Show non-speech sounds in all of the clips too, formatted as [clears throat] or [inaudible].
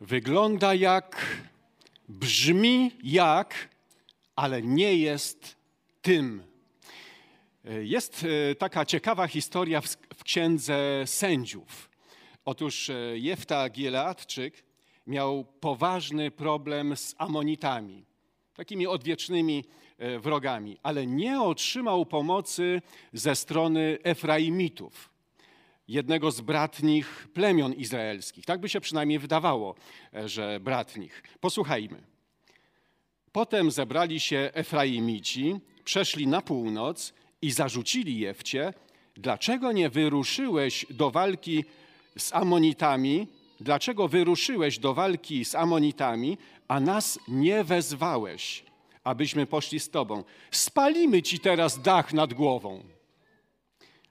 Wygląda jak, brzmi jak, ale nie jest tym. Jest e, taka ciekawa historia w, księdze sędziów. Otóż e, Jefta Gileadczyk miał poważny problem z Amonitami, takimi odwiecznymi e, wrogami, ale nie otrzymał pomocy ze strony Efraimitów jednego z bratnich plemion izraelskich. Tak by się przynajmniej wydawało, e, że bratnich. Posłuchajmy. Potem zebrali się Efraimici, przeszli na północ i zarzucili Jefcie, dlaczego nie wyruszyłeś do walki z Amonitami, dlaczego wyruszyłeś do walki z Amonitami, a nas nie wezwałeś, abyśmy poszli z tobą. Spalimy ci teraz dach nad głową.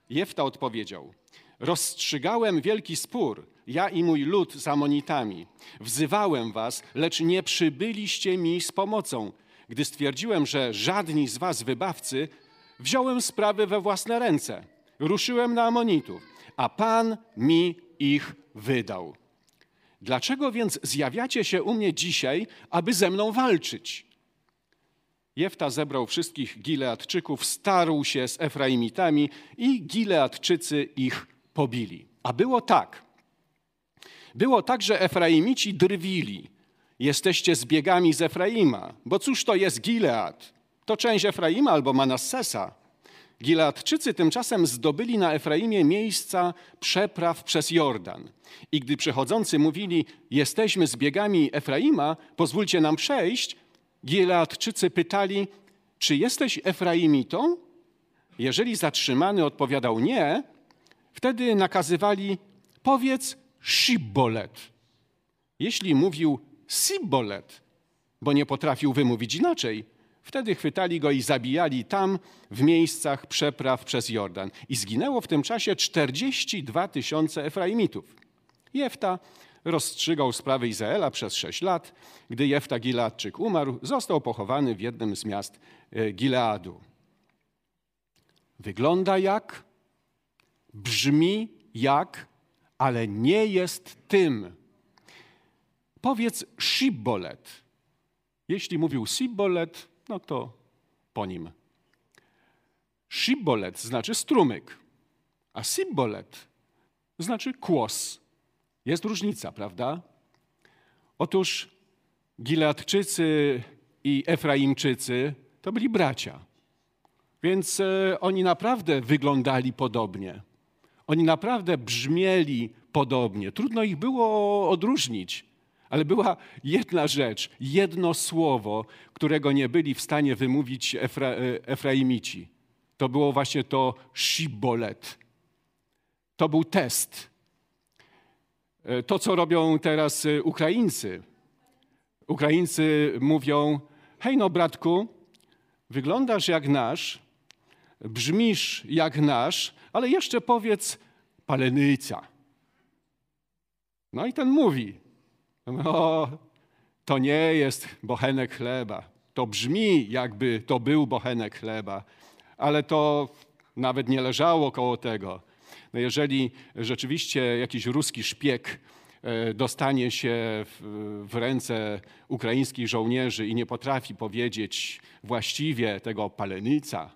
Jefta odpowiedział – Rozstrzygałem wielki spór, ja i mój lud z Amonitami. Wzywałem was, lecz nie przybyliście mi z pomocą. Gdy stwierdziłem, że żadni z was wybawcy, wziąłem sprawy we własne ręce. Ruszyłem na Amonitów, a Pan mi ich wydał. Dlaczego więc zjawiacie się u mnie dzisiaj, aby ze mną walczyć? Jefta zebrał wszystkich Gileadczyków, starł się z Efraimitami i Gileadczycy ich pobili. A było tak. Było tak, że Efraimici drwili. Jesteście zbiegami z Efraima, bo cóż to jest Gilead? To część Efraima albo Manassesa. Gileadczycy tymczasem zdobyli na Efraimie miejsca przepraw przez Jordan. I gdy przechodzący mówili, jesteśmy zbiegami Efraima, pozwólcie nam przejść, Gileadczycy pytali, czy jesteś Efraimitą? Jeżeli zatrzymany odpowiadał nie, Wtedy nakazywali, powiedz Shibbolet. Jeśli mówił Sibbolet, bo nie potrafił wymówić inaczej, wtedy chwytali go i zabijali tam, w miejscach przepraw przez Jordan. I zginęło w tym czasie 42 tysiące Efraimitów. Jefta rozstrzygał sprawy Izraela przez sześć lat. Gdy Jefta Gileadczyk umarł, został pochowany w jednym z miast e, Gileadu. Wygląda jak brzmi jak, ale nie jest tym. Powiedz Shibbolet. Jeśli mówił Shibbolet, no to po nim. Shibbolet znaczy strumyk, a Sibbolet znaczy kłos. Jest różnica, prawda? Otóż Gileadczycy i Efraimczycy to byli bracia, więc e, oni naprawdę wyglądali podobnie. Oni naprawdę brzmieli podobnie. Trudno ich było odróżnić, ale była jedna rzecz, jedno słowo, którego nie byli w stanie wymówić Efra, e, Efraimici. To było właśnie to shibolet. To był test. E, to, co robią teraz e, Ukraińcy. Ukraińcy mówią: Hej, no, bratku, wyglądasz jak nasz, brzmisz jak nasz, ale jeszcze powiedz palenyca. No i ten mówi, no to nie jest bochenek chleba. To brzmi jakby to był bochenek chleba, ale to nawet nie leżało koło tego. No jeżeli rzeczywiście jakiś ruski szpieg e, dostanie się w, ręce ukraińskich żołnierzy i nie potrafi powiedzieć właściwie tego palenica,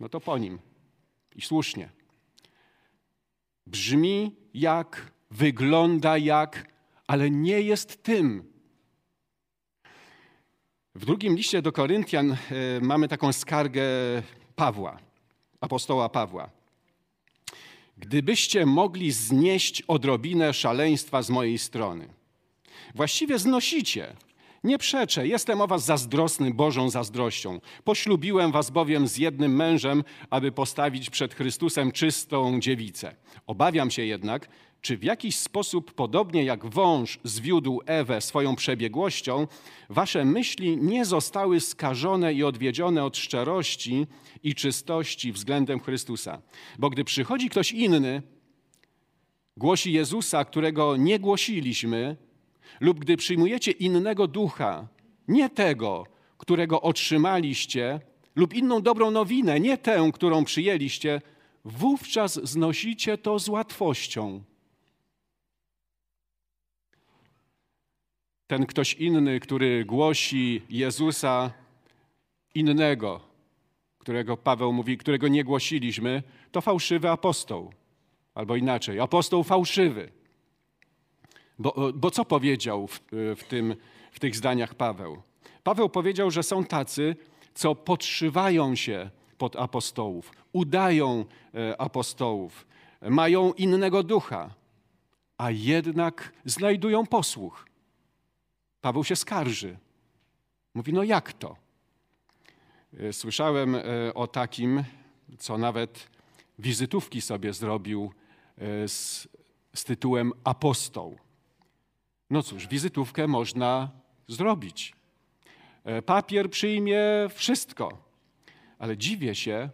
no to po nim. I słusznie. Brzmi jak, wygląda jak, ale nie jest tym. W drugim liście do Koryntian e, mamy taką skargę Pawła, apostoła Pawła. Gdybyście mogli znieść odrobinę szaleństwa z mojej strony, właściwie znosicie, nie przeczę, jestem o was zazdrosny Bożą zazdrością. Poślubiłem was bowiem z jednym mężem, aby postawić przed Chrystusem czystą dziewicę. Obawiam się jednak, czy w jakiś sposób, podobnie jak wąż zwiódł Ewę swoją przebiegłością, wasze myśli nie zostały skażone i odwiedzione od szczerości i czystości względem Chrystusa. Bo gdy przychodzi ktoś inny, głosi Jezusa, którego nie głosiliśmy, lub gdy przyjmujecie innego ducha, nie tego, którego otrzymaliście, lub inną dobrą nowinę, nie tę, którą przyjęliście, wówczas znosicie to z łatwością. ten ktoś inny, który głosi Jezusa innego, którego Paweł mówi, którego nie głosiliśmy, to fałszywy apostoł. Albo inaczej, apostoł fałszywy. Bo, bo co powiedział w, w, tym, w tych zdaniach Paweł? Paweł powiedział, że są tacy, co podszywają się pod apostołów, udają e, apostołów, mają innego ducha, a jednak znajdują posłuch. Paweł się skarży. Mówi, no jak to? E, słyszałem e, o takim, co nawet wizytówki sobie zrobił z, z tytułem apostoł. No cóż, wizytówkę można zrobić. Papier przyjmie wszystko ale dziwię się,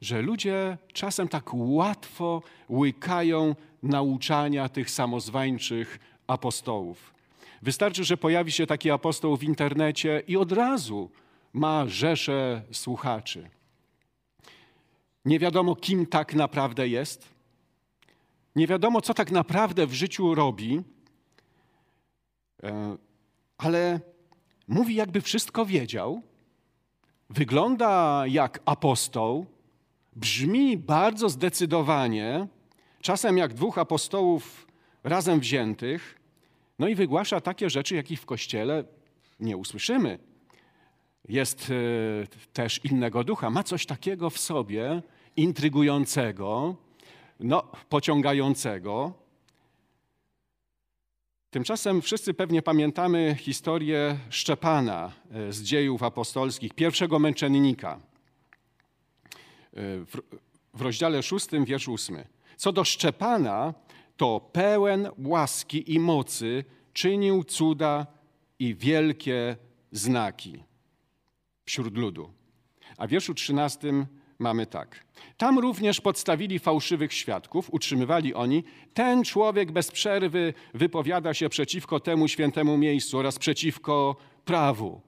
że ludzie czasem tak łatwo łykają nauczania tych samozwańczych apostołów. Wystarczy, że pojawi się taki apostoł w internecie i od razu ma rzesze słuchaczy. Nie wiadomo, kim tak naprawdę jest. Nie wiadomo, co tak naprawdę w życiu robi, e, ale mówi, jakby wszystko wiedział. Wygląda jak apostoł, brzmi bardzo zdecydowanie, czasem jak dwóch apostołów razem wziętych, no i wygłasza takie rzeczy, jakich w kościele nie usłyszymy. Jest e, też innego ducha, ma coś takiego w sobie intrygującego, no, pociągającego, Tymczasem wszyscy pewnie pamiętamy historię Szczepana e, z dziejów apostolskich, pierwszego męczennika. E, w, rozdziale szóstym, wiersz ósmy. Co do Szczepana, to pełen łaski i mocy czynił cuda i wielkie znaki wśród ludu. A w wierszu trzynastym mamy tak. Tam również podstawili fałszywych świadków, utrzymywali oni, ten człowiek bez przerwy wypowiada się przeciwko temu świętemu miejscu oraz przeciwko prawu.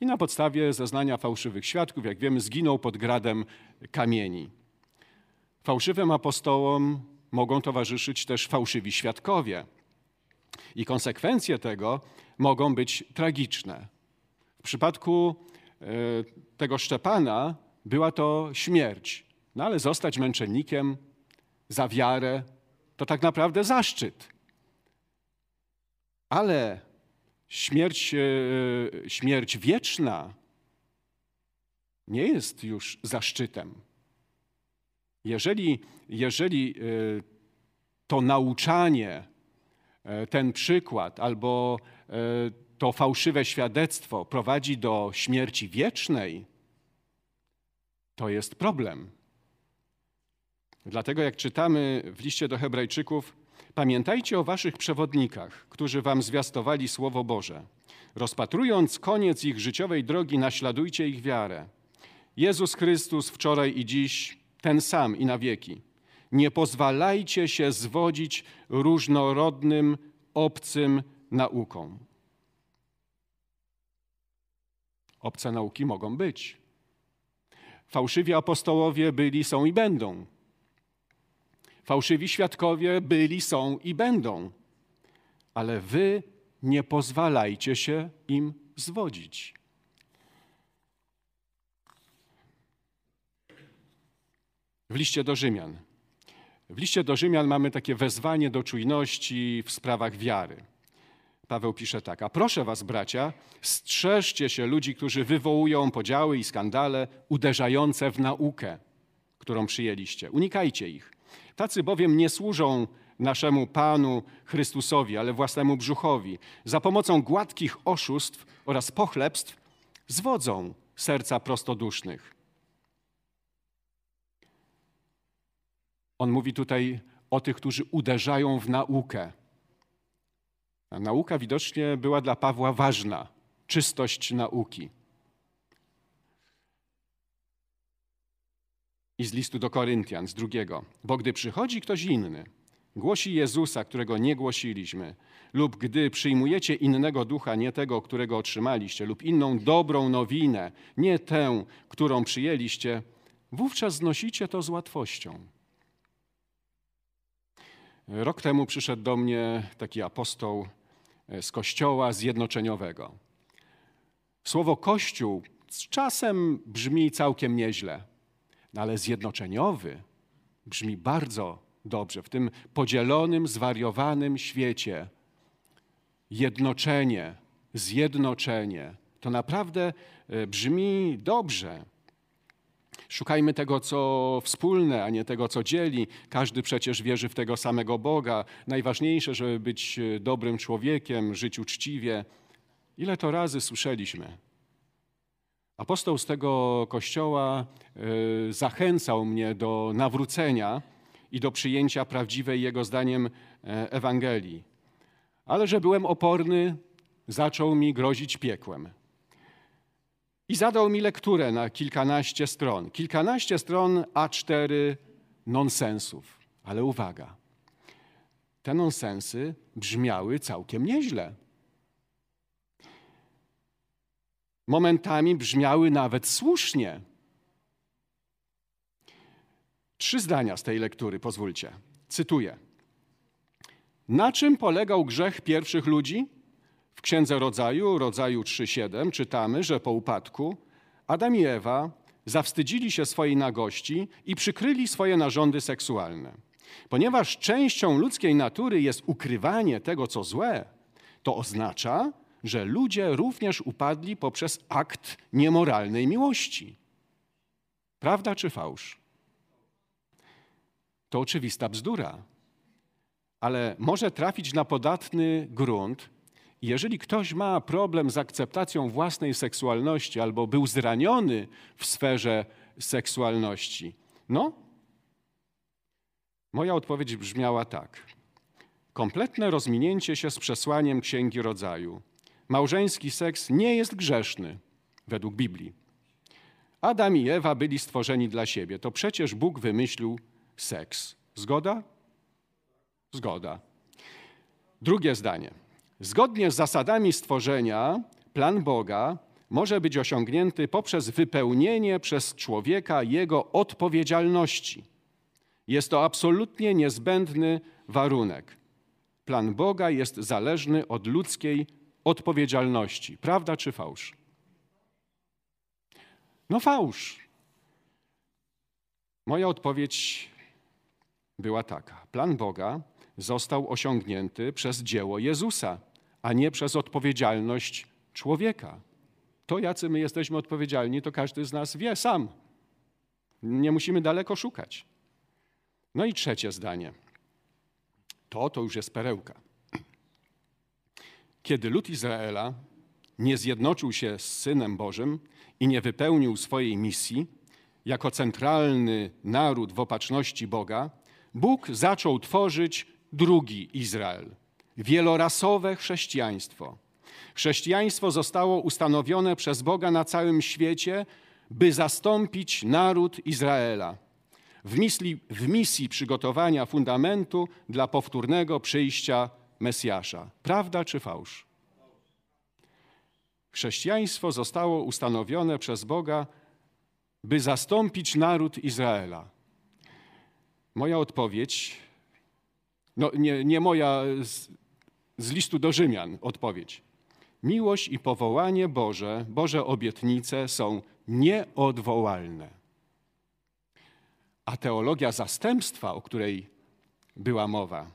I na podstawie zeznania fałszywych świadków, jak wiemy, zginął pod gradem kamieni. Fałszywym apostołom mogą towarzyszyć też fałszywi świadkowie. I konsekwencje tego mogą być tragiczne. W przypadku e, tego Szczepana była to śmierć. No ale zostać męczennikiem za wiarę to tak naprawdę zaszczyt. Ale śmierć, e, śmierć wieczna nie jest już zaszczytem. Jeżeli, jeżeli e, to nauczanie, e, ten przykład albo to fałszywe świadectwo prowadzi do śmierci wiecznej, to jest problem. Dlatego jak czytamy w liście do Hebrajczyków, pamiętajcie o waszych przewodnikach, którzy wam zwiastowali Słowo Boże. Rozpatrując koniec ich życiowej drogi, naśladujcie ich wiarę. Jezus Chrystus wczoraj i dziś ten sam i na wieki. Nie pozwalajcie się zwodzić różnorodnym, obcym naukom. Obce nauki mogą być. Fałszywi apostołowie byli, są i będą. Fałszywi świadkowie byli, są i będą. Ale wy nie pozwalajcie się im zwodzić. W liście do Rzymian. W liście do Rzymian mamy takie wezwanie do czujności w sprawach wiary. Paweł pisze tak: A proszę was, bracia, strzeżcie się ludzi, którzy wywołują podziały i skandale uderzające w naukę, którą przyjęliście. Unikajcie ich. Tacy bowiem nie służą naszemu Panu Chrystusowi, ale własnemu brzuchowi. Za pomocą gładkich oszustw oraz pochlebstw zwodzą serca prostodusznych. On mówi tutaj o tych, którzy uderzają w naukę. Nauka widocznie była dla Pawła ważna, czystość nauki. I z listu do Koryntian, z drugiego. Bo gdy przychodzi ktoś inny, głosi Jezusa, którego nie głosiliśmy, lub gdy przyjmujecie innego ducha, nie tego, którego otrzymaliście, lub inną dobrą nowinę, nie tę, którą przyjęliście, wówczas znosicie to z łatwością. Rok temu przyszedł do mnie taki apostoł z kościoła zjednoczeniowego. Słowo kościół czasem brzmi całkiem nieźle, no ale zjednoczeniowy brzmi bardzo dobrze. W tym podzielonym, zwariowanym świecie jednoczenie, zjednoczenie to naprawdę e, brzmi dobrze. Szukajmy tego, co wspólne, a nie tego, co dzieli. Każdy przecież wierzy w tego samego Boga. Najważniejsze, żeby być e, dobrym człowiekiem, żyć uczciwie. Ile to razy słyszeliśmy? Apostoł z tego kościoła y, zachęcał mnie do nawrócenia i do przyjęcia prawdziwej jego zdaniem e, Ewangelii. Ale że byłem oporny, zaczął mi grozić piekłem. I zadał mi lekturę na kilkanaście stron. Kilkanaście stron A4 nonsensów. Ale uwaga, te nonsensy brzmiały całkiem nieźle. Momentami brzmiały nawet słusznie. Trzy zdania z tej lektury, pozwólcie. Cytuję. Na czym polegał grzech pierwszych ludzi? W Księdze Rodzaju, Rodzaju 3:7 czytamy, że po upadku Adam i Ewa zawstydzili się swojej nagości i przykryli swoje narządy seksualne. Ponieważ częścią ludzkiej natury jest ukrywanie tego, co złe, to oznacza, że ludzie również upadli poprzez akt niemoralnej miłości. Prawda czy fałsz? To oczywista bzdura, ale może trafić na podatny grunt. Jeżeli ktoś ma problem z akceptacją własnej seksualności albo był zraniony w sferze seksualności, no, moja odpowiedź brzmiała tak. Kompletne rozminięcie się z przesłaniem Księgi Rodzaju małżeński seks nie jest grzeszny według Biblii. Adam i Ewa byli stworzeni dla siebie. To przecież Bóg wymyślił seks. Zgoda? Zgoda. Drugie zdanie. Zgodnie z zasadami stworzenia, plan Boga może być osiągnięty poprzez wypełnienie przez człowieka jego odpowiedzialności. Jest to absolutnie niezbędny warunek. Plan Boga jest zależny od ludzkiej odpowiedzialności. Prawda czy fałsz? No fałsz. Moja odpowiedź była taka. Plan Boga został osiągnięty przez dzieło Jezusa, a nie przez odpowiedzialność człowieka. To, jacy my jesteśmy odpowiedzialni, to każdy z nas wie sam. Nie musimy daleko szukać. No i trzecie zdanie. To, to już jest perełka. Kiedy lud Izraela nie zjednoczył się z Synem Bożym i nie wypełnił swojej misji jako centralny naród w opatrzności Boga, Bóg zaczął tworzyć drugi Izrael wielorasowe chrześcijaństwo. Chrześcijaństwo zostało ustanowione przez Boga na całym świecie, by zastąpić naród Izraela w misji, w misji przygotowania fundamentu dla powtórnego przyjścia Mesjasza. Prawda czy fałsz? Chrześcijaństwo zostało ustanowione przez Boga, by zastąpić naród Izraela. Moja odpowiedź, no nie, nie moja z listu do Rzymian odpowiedź. Miłość i powołanie Boże, Boże obietnice są nieodwołalne. A teologia zastępstwa, o której była mowa,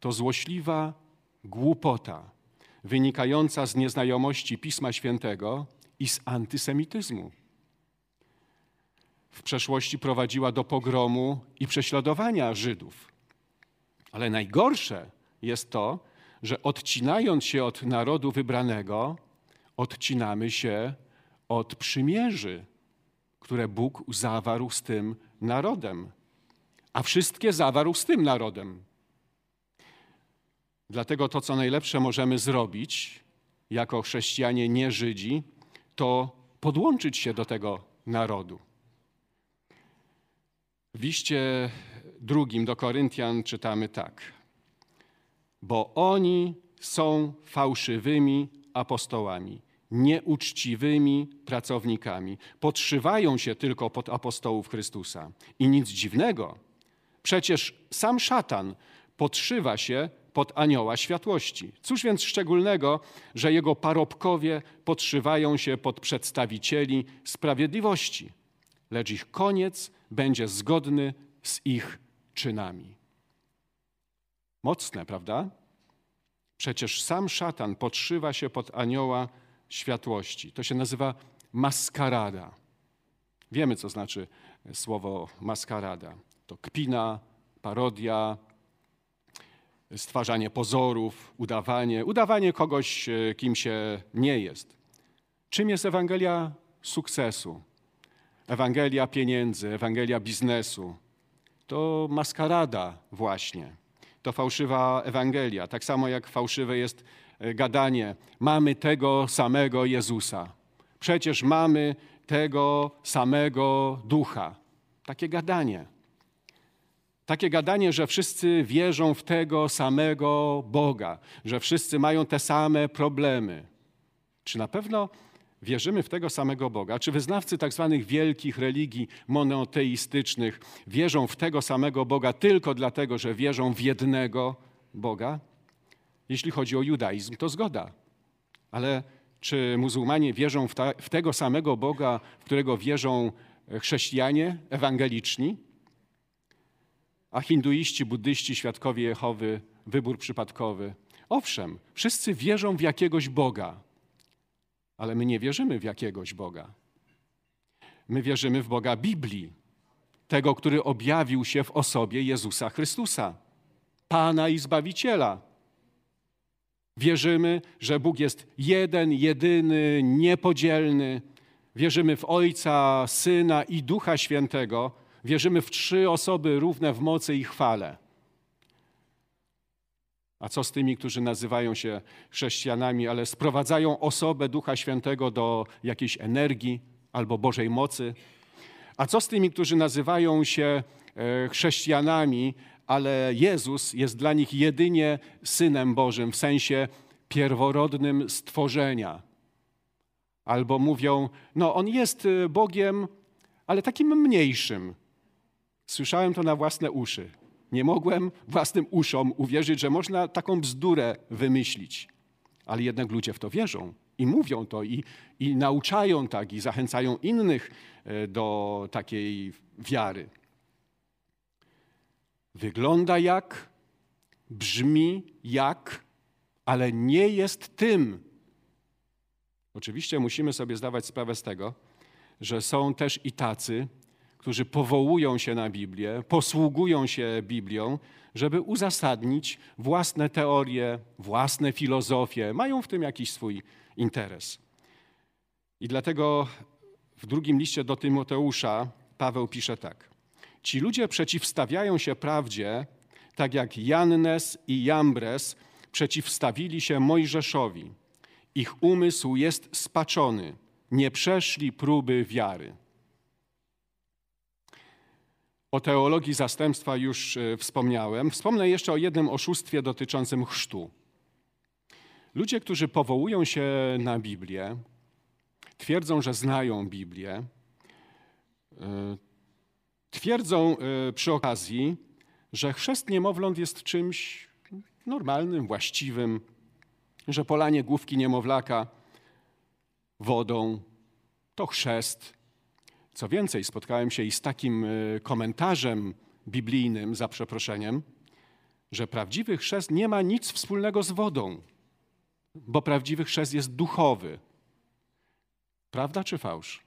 to złośliwa głupota wynikająca z nieznajomości Pisma Świętego i z antysemityzmu. W przeszłości prowadziła do pogromu i prześladowania Żydów. Ale najgorsze jest to, że odcinając się od narodu wybranego, odcinamy się od przymierzy, które Bóg zawarł z tym narodem. A wszystkie zawarł z tym narodem. Dlatego to, co najlepsze możemy zrobić jako chrześcijanie nie Żydzi, to podłączyć się do tego narodu. W liście drugim do Koryntian czytamy tak. Bo oni są fałszywymi apostołami, nieuczciwymi pracownikami, podszywają się tylko pod apostołów Chrystusa. I nic dziwnego, przecież sam szatan podszywa się pod anioła światłości. Cóż więc szczególnego, że jego parobkowie podszywają się pod przedstawicieli sprawiedliwości, lecz ich koniec będzie zgodny z ich czynami. Mocne, prawda? Przecież sam szatan podszywa się pod anioła światłości. To się nazywa maskarada. Wiemy, co znaczy słowo maskarada. To kpina, parodia, stwarzanie pozorów, udawanie, udawanie kogoś, e, kim się nie jest. Czym jest Ewangelia sukcesu? Ewangelia pieniędzy, Ewangelia biznesu. To maskarada właśnie. To fałszywa Ewangelia. Tak samo jak fałszywe jest e, gadanie. Mamy tego samego Jezusa. Przecież mamy tego samego ducha. Takie gadanie. Takie gadanie, że wszyscy wierzą w tego samego Boga, że wszyscy mają te same problemy. Czy na pewno wierzymy w tego samego Boga? Czy wyznawcy tak zwanych wielkich religii monoteistycznych wierzą w tego samego Boga tylko dlatego, że wierzą w jednego Boga? Jeśli chodzi o judaizm, to zgoda. Ale czy muzułmanie wierzą w, ta, w tego samego Boga, w którego wierzą chrześcijanie ewangeliczni? A hinduiści, buddyści, świadkowie Jehowy, wybór przypadkowy. Owszem, wszyscy wierzą w jakiegoś Boga, ale my nie wierzymy w jakiegoś Boga. My wierzymy w Boga Biblii, tego, który objawił się w osobie Jezusa Chrystusa, Pana i Zbawiciela. Wierzymy, że Bóg jest jeden, jedyny, niepodzielny. Wierzymy w Ojca, Syna i Ducha Świętego. Wierzymy w trzy osoby równe w mocy i chwale. A co z tymi, którzy nazywają się chrześcijanami, ale sprowadzają osobę Ducha Świętego do jakiejś energii albo Bożej mocy? A co z tymi, którzy nazywają się e, chrześcijanami, ale Jezus jest dla nich jedynie Synem Bożym, w sensie pierworodnym stworzenia. Albo mówią, no on jest y, Bogiem, ale takim mniejszym. Słyszałem to na własne uszy. Nie mogłem własnym uszom uwierzyć, że można taką bzdurę wymyślić. Ale jednak ludzie w to wierzą i mówią to, i, i nauczają tak, i zachęcają innych e, do takiej wiary. Wygląda jak, brzmi jak, ale nie jest tym. Oczywiście musimy sobie zdawać sprawę z tego, że są też i tacy, którzy powołują się na Biblię, posługują się Biblią, żeby uzasadnić własne teorie, własne filozofie, mają w tym jakiś swój interes. I dlatego w drugim liście do Tymoteusza Paweł pisze tak. Ci ludzie przeciwstawiają się prawdzie, tak jak Jannes i Jambres przeciwstawili się Mojżeszowi. Ich umysł jest spaczony, nie przeszli próby wiary. O teologii zastępstwa już e, wspomniałem. Wspomnę jeszcze o jednym oszustwie dotyczącym chrztu. Ludzie, którzy powołują się na Biblię, twierdzą, że znają Biblię, e, twierdzą e, przy okazji, że chrzest niemowląt jest czymś normalnym, właściwym, że polanie główki niemowlaka wodą to chrzest. Co więcej, spotkałem się i z takim e, komentarzem biblijnym, za przeproszeniem, że prawdziwy chrzest nie ma nic wspólnego z wodą, bo prawdziwy chrzest jest duchowy. Prawda czy fałsz?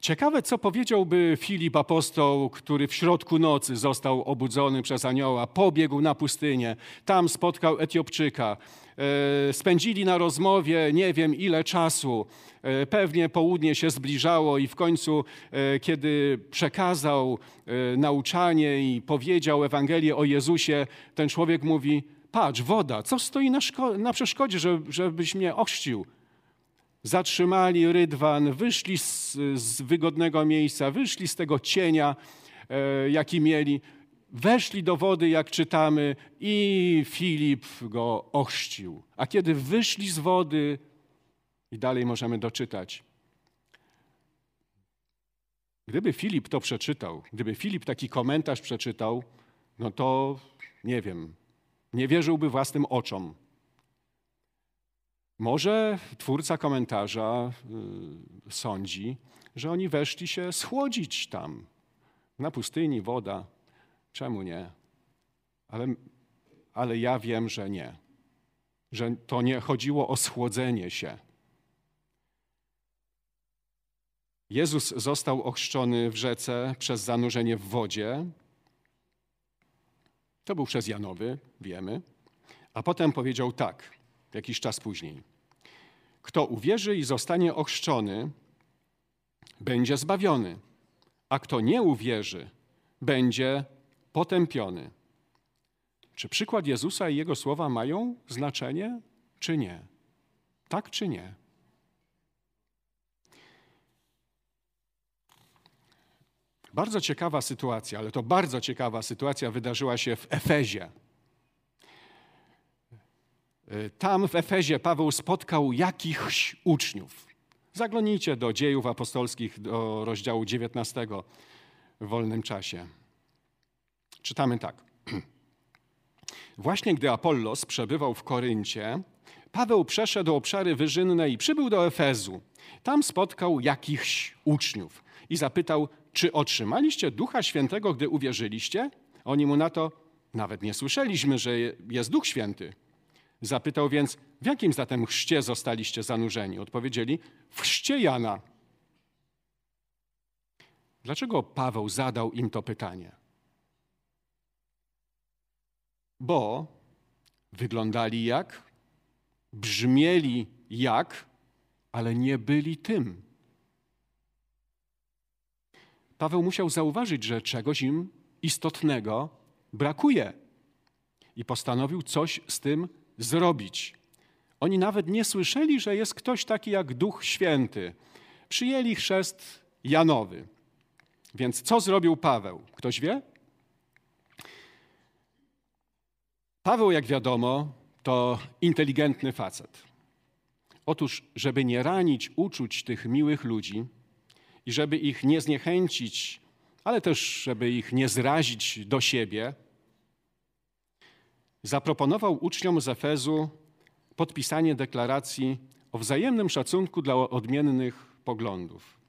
Ciekawe, co powiedziałby Filip apostoł, który w środku nocy został obudzony przez anioła, pobiegł na pustynię, tam spotkał Etiopczyka. E, spędzili na rozmowie nie wiem ile czasu. E, pewnie południe się zbliżało i w końcu, e, kiedy przekazał nauczanie i powiedział Ewangelię o Jezusie, ten człowiek mówi: Patrz, woda, co stoi na, na przeszkodzie, żeby, żebyś mnie ochrzcił? zatrzymali rydwan, wyszli z, z wygodnego miejsca, wyszli z tego cienia, jaki mieli, weszli do wody, jak czytamy, i Filip go ochrzcił. A kiedy wyszli z wody, i dalej możemy doczytać, gdyby Filip to przeczytał, gdyby Filip taki komentarz przeczytał, no to nie wiem, nie wierzyłby własnym oczom. Może twórca komentarza y, sądzi, że oni weszli się schłodzić tam, na pustyni, woda. Czemu nie? Ale, ale ja wiem, że nie. Że to nie chodziło o schłodzenie się. Jezus został ochrzczony w rzece przez zanurzenie w wodzie. To był przez Janowy, wiemy. A potem powiedział tak, jakiś czas później. Kto uwierzy i zostanie ochrzczony, będzie zbawiony, a kto nie uwierzy, będzie potępiony. Czy przykład Jezusa i jego słowa mają znaczenie, czy nie? Tak czy nie? Bardzo ciekawa sytuacja, ale to bardzo ciekawa sytuacja wydarzyła się w Efezie. Tam w Efezie Paweł spotkał jakichś uczniów. Zaglądnijcie do dziejów apostolskich, do rozdziału 19 w wolnym czasie. Czytamy tak. [clears throat] Właśnie gdy Apollos przebywał w Koryncie, Paweł przeszedł obszary wyżynne i przybył do Efezu. Tam spotkał jakichś uczniów i zapytał, czy otrzymaliście Ducha Świętego, gdy uwierzyliście? Oni mu na to, nawet nie słyszeliśmy, że jest Duch Święty. Zapytał więc, w jakim zatem chrzcie zostaliście zanurzeni? Odpowiedzieli, w chrzcie Jana. Dlaczego Paweł zadał im to pytanie? Bo wyglądali jak, brzmieli jak, ale nie byli tym. Paweł musiał zauważyć, że czegoś im istotnego brakuje i postanowił coś z tym zrobić. Oni nawet nie słyszeli, że jest ktoś taki jak Duch Święty. Przyjęli chrzest Janowy. Więc co zrobił Paweł? Ktoś wie? Paweł, jak wiadomo, to inteligentny facet. Otóż, żeby nie ranić uczuć tych miłych ludzi i żeby ich nie zniechęcić, ale też żeby ich nie zrazić do siebie, zaproponował uczniom z Efezu podpisanie deklaracji o wzajemnym szacunku dla odmiennych poglądów.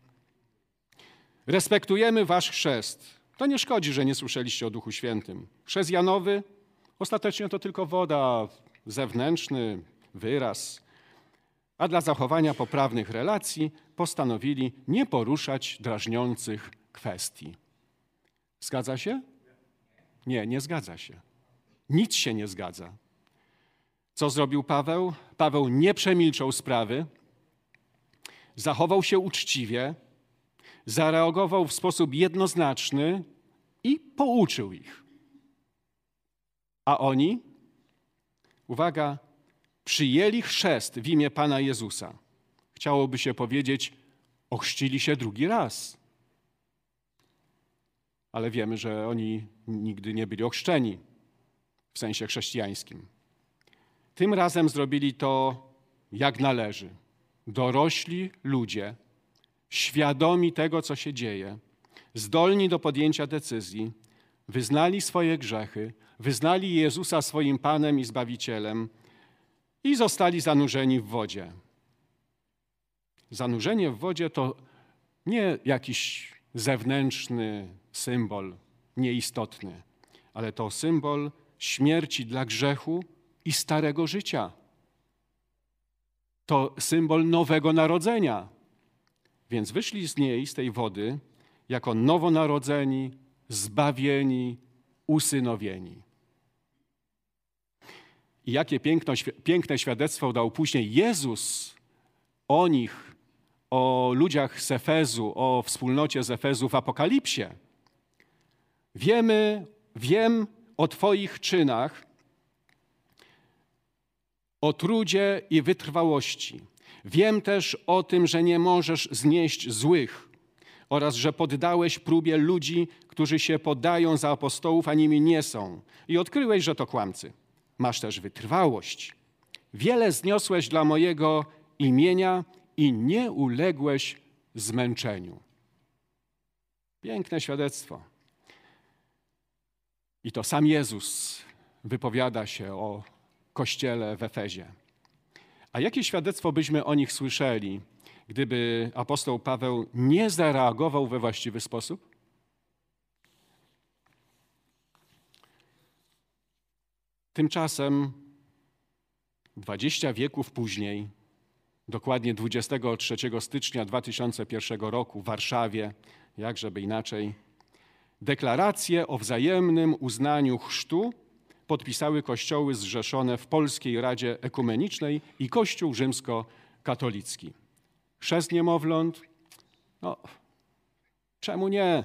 Respektujemy wasz chrzest. To nie szkodzi, że nie słyszeliście o Duchu Świętym. Chrzest Janowy ostatecznie to tylko woda, zewnętrzny wyraz. A dla zachowania poprawnych relacji postanowili nie poruszać drażniących kwestii. Zgadza się? Nie, nie zgadza się. Nic się nie zgadza. Co zrobił Paweł? Paweł nie przemilczał sprawy, zachował się uczciwie, zareagował w sposób jednoznaczny i pouczył ich. A oni, uwaga, przyjęli chrzest w imię Pana Jezusa. Chciałoby się powiedzieć, ochrzcili się drugi raz. Ale wiemy, że oni nigdy nie byli ochrzczeni w sensie chrześcijańskim. Tym razem zrobili to jak należy. Dorośli ludzie, świadomi tego, co się dzieje, zdolni do podjęcia decyzji, wyznali swoje grzechy, wyznali Jezusa swoim Panem i Zbawicielem i zostali zanurzeni w wodzie. Zanurzenie w wodzie to nie jakiś zewnętrzny symbol, nieistotny, ale to symbol śmierci dla grzechu i starego życia. To symbol nowego narodzenia. Więc wyszli z niej, z tej wody, jako nowonarodzeni, zbawieni, usynowieni. I jakie piękno, piękne świadectwo dał później Jezus o nich, o ludziach z Efezu, o wspólnocie z Efezu w Apokalipsie. Wiemy, wiem, o Twoich czynach, o trudzie i wytrwałości. Wiem też o tym, że nie możesz znieść złych oraz że poddałeś próbie ludzi, którzy się podają za apostołów, a nimi nie są. I odkryłeś, że to kłamcy. Masz też wytrwałość. Wiele zniosłeś dla mojego imienia i nie uległeś zmęczeniu. Piękne świadectwo. I to sam Jezus wypowiada się o kościele w Efezie. A jakie świadectwo byśmy o nich słyszeli, gdyby apostoł Paweł nie zareagował we właściwy sposób? Tymczasem 20 wieków później, dokładnie 23 stycznia 2001 roku w Warszawie, jak żeby inaczej, deklarację o wzajemnym uznaniu chrztu podpisały kościoły zrzeszone w Polskiej Radzie Ekumenicznej i Kościół Rzymskokatolicki. Chrzest niemowląt? No, czemu nie?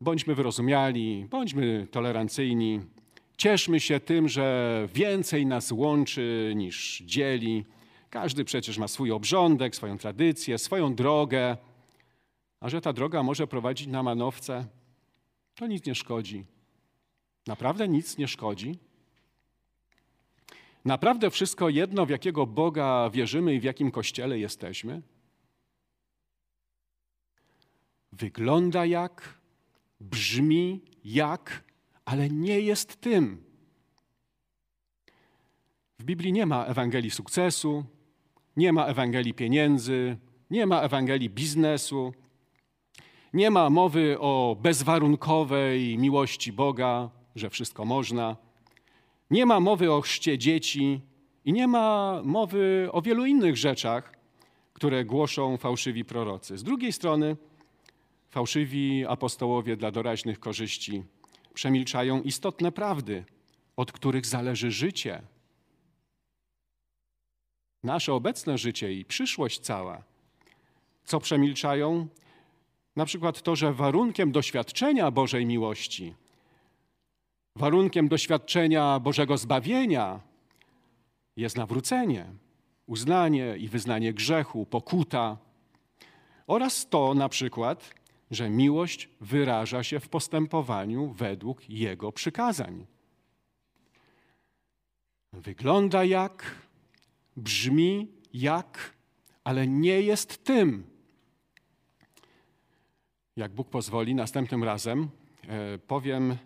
Bądźmy wyrozumiali, bądźmy tolerancyjni, cieszmy się tym, że więcej nas łączy niż dzieli. Każdy przecież ma swój obrządek, swoją tradycję, swoją drogę, a że ta droga może prowadzić na manowce, to nic nie szkodzi. Naprawdę nic nie szkodzi. Naprawdę wszystko jedno, w jakiego Boga wierzymy i w jakim kościele jesteśmy? Wygląda jak, brzmi jak, ale nie jest tym. W Biblii nie ma Ewangelii sukcesu, nie ma Ewangelii pieniędzy, nie ma Ewangelii biznesu, nie ma mowy o bezwarunkowej miłości Boga, że wszystko można. Nie ma mowy o chrzcie dzieci i nie ma mowy o wielu innych rzeczach, które głoszą fałszywi prorocy. Z drugiej strony, fałszywi apostołowie dla doraźnych korzyści przemilczają istotne prawdy, od których zależy życie. Nasze obecne życie i przyszłość cała. Co przemilczają? Na przykład to, że warunkiem doświadczenia Bożej miłości, warunkiem doświadczenia Bożego zbawienia jest nawrócenie, uznanie i wyznanie grzechu, pokuta oraz to na przykład, że miłość wyraża się w postępowaniu według Jego przykazań. Wygląda jak, brzmi jak, ale nie jest tym. Jak Bóg pozwoli, następnym razem e, powiem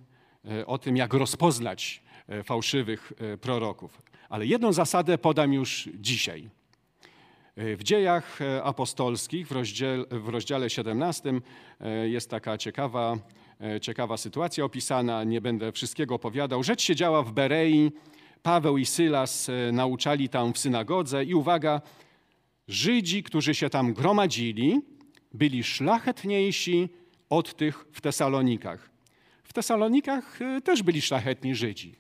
e, o tym, jak rozpoznać e, fałszywych proroków. Ale jedną zasadę podam już dzisiaj. W dziejach apostolskich w rozdziale, w rozdziale 17 jest taka ciekawa, ciekawa sytuacja opisana. Nie będę wszystkiego opowiadał. Rzecz się działa w Berei. Paweł i Sylas nauczali tam w synagodze i uwaga, Żydzi, którzy się tam gromadzili, byli szlachetniejsi od tych w Tesalonikach. W Tesalonikach e, też byli szlachetni Żydzi,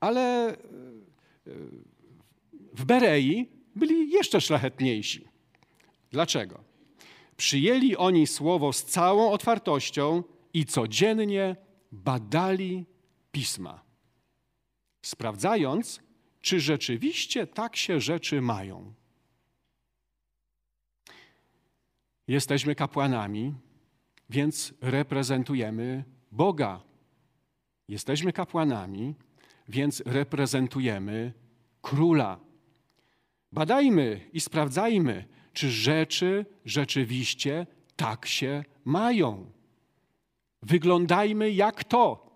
ale e, w Berei byli jeszcze szlachetniejsi. Dlaczego? Przyjęli oni słowo z całą otwartością i codziennie badali pisma, sprawdzając, czy rzeczywiście tak się rzeczy mają. Jesteśmy kapłanami, więc reprezentujemy Boga. Jesteśmy kapłanami, więc reprezentujemy króla. Badajmy i sprawdzajmy, czy rzeczy rzeczywiście tak się mają. Wyglądajmy jak to.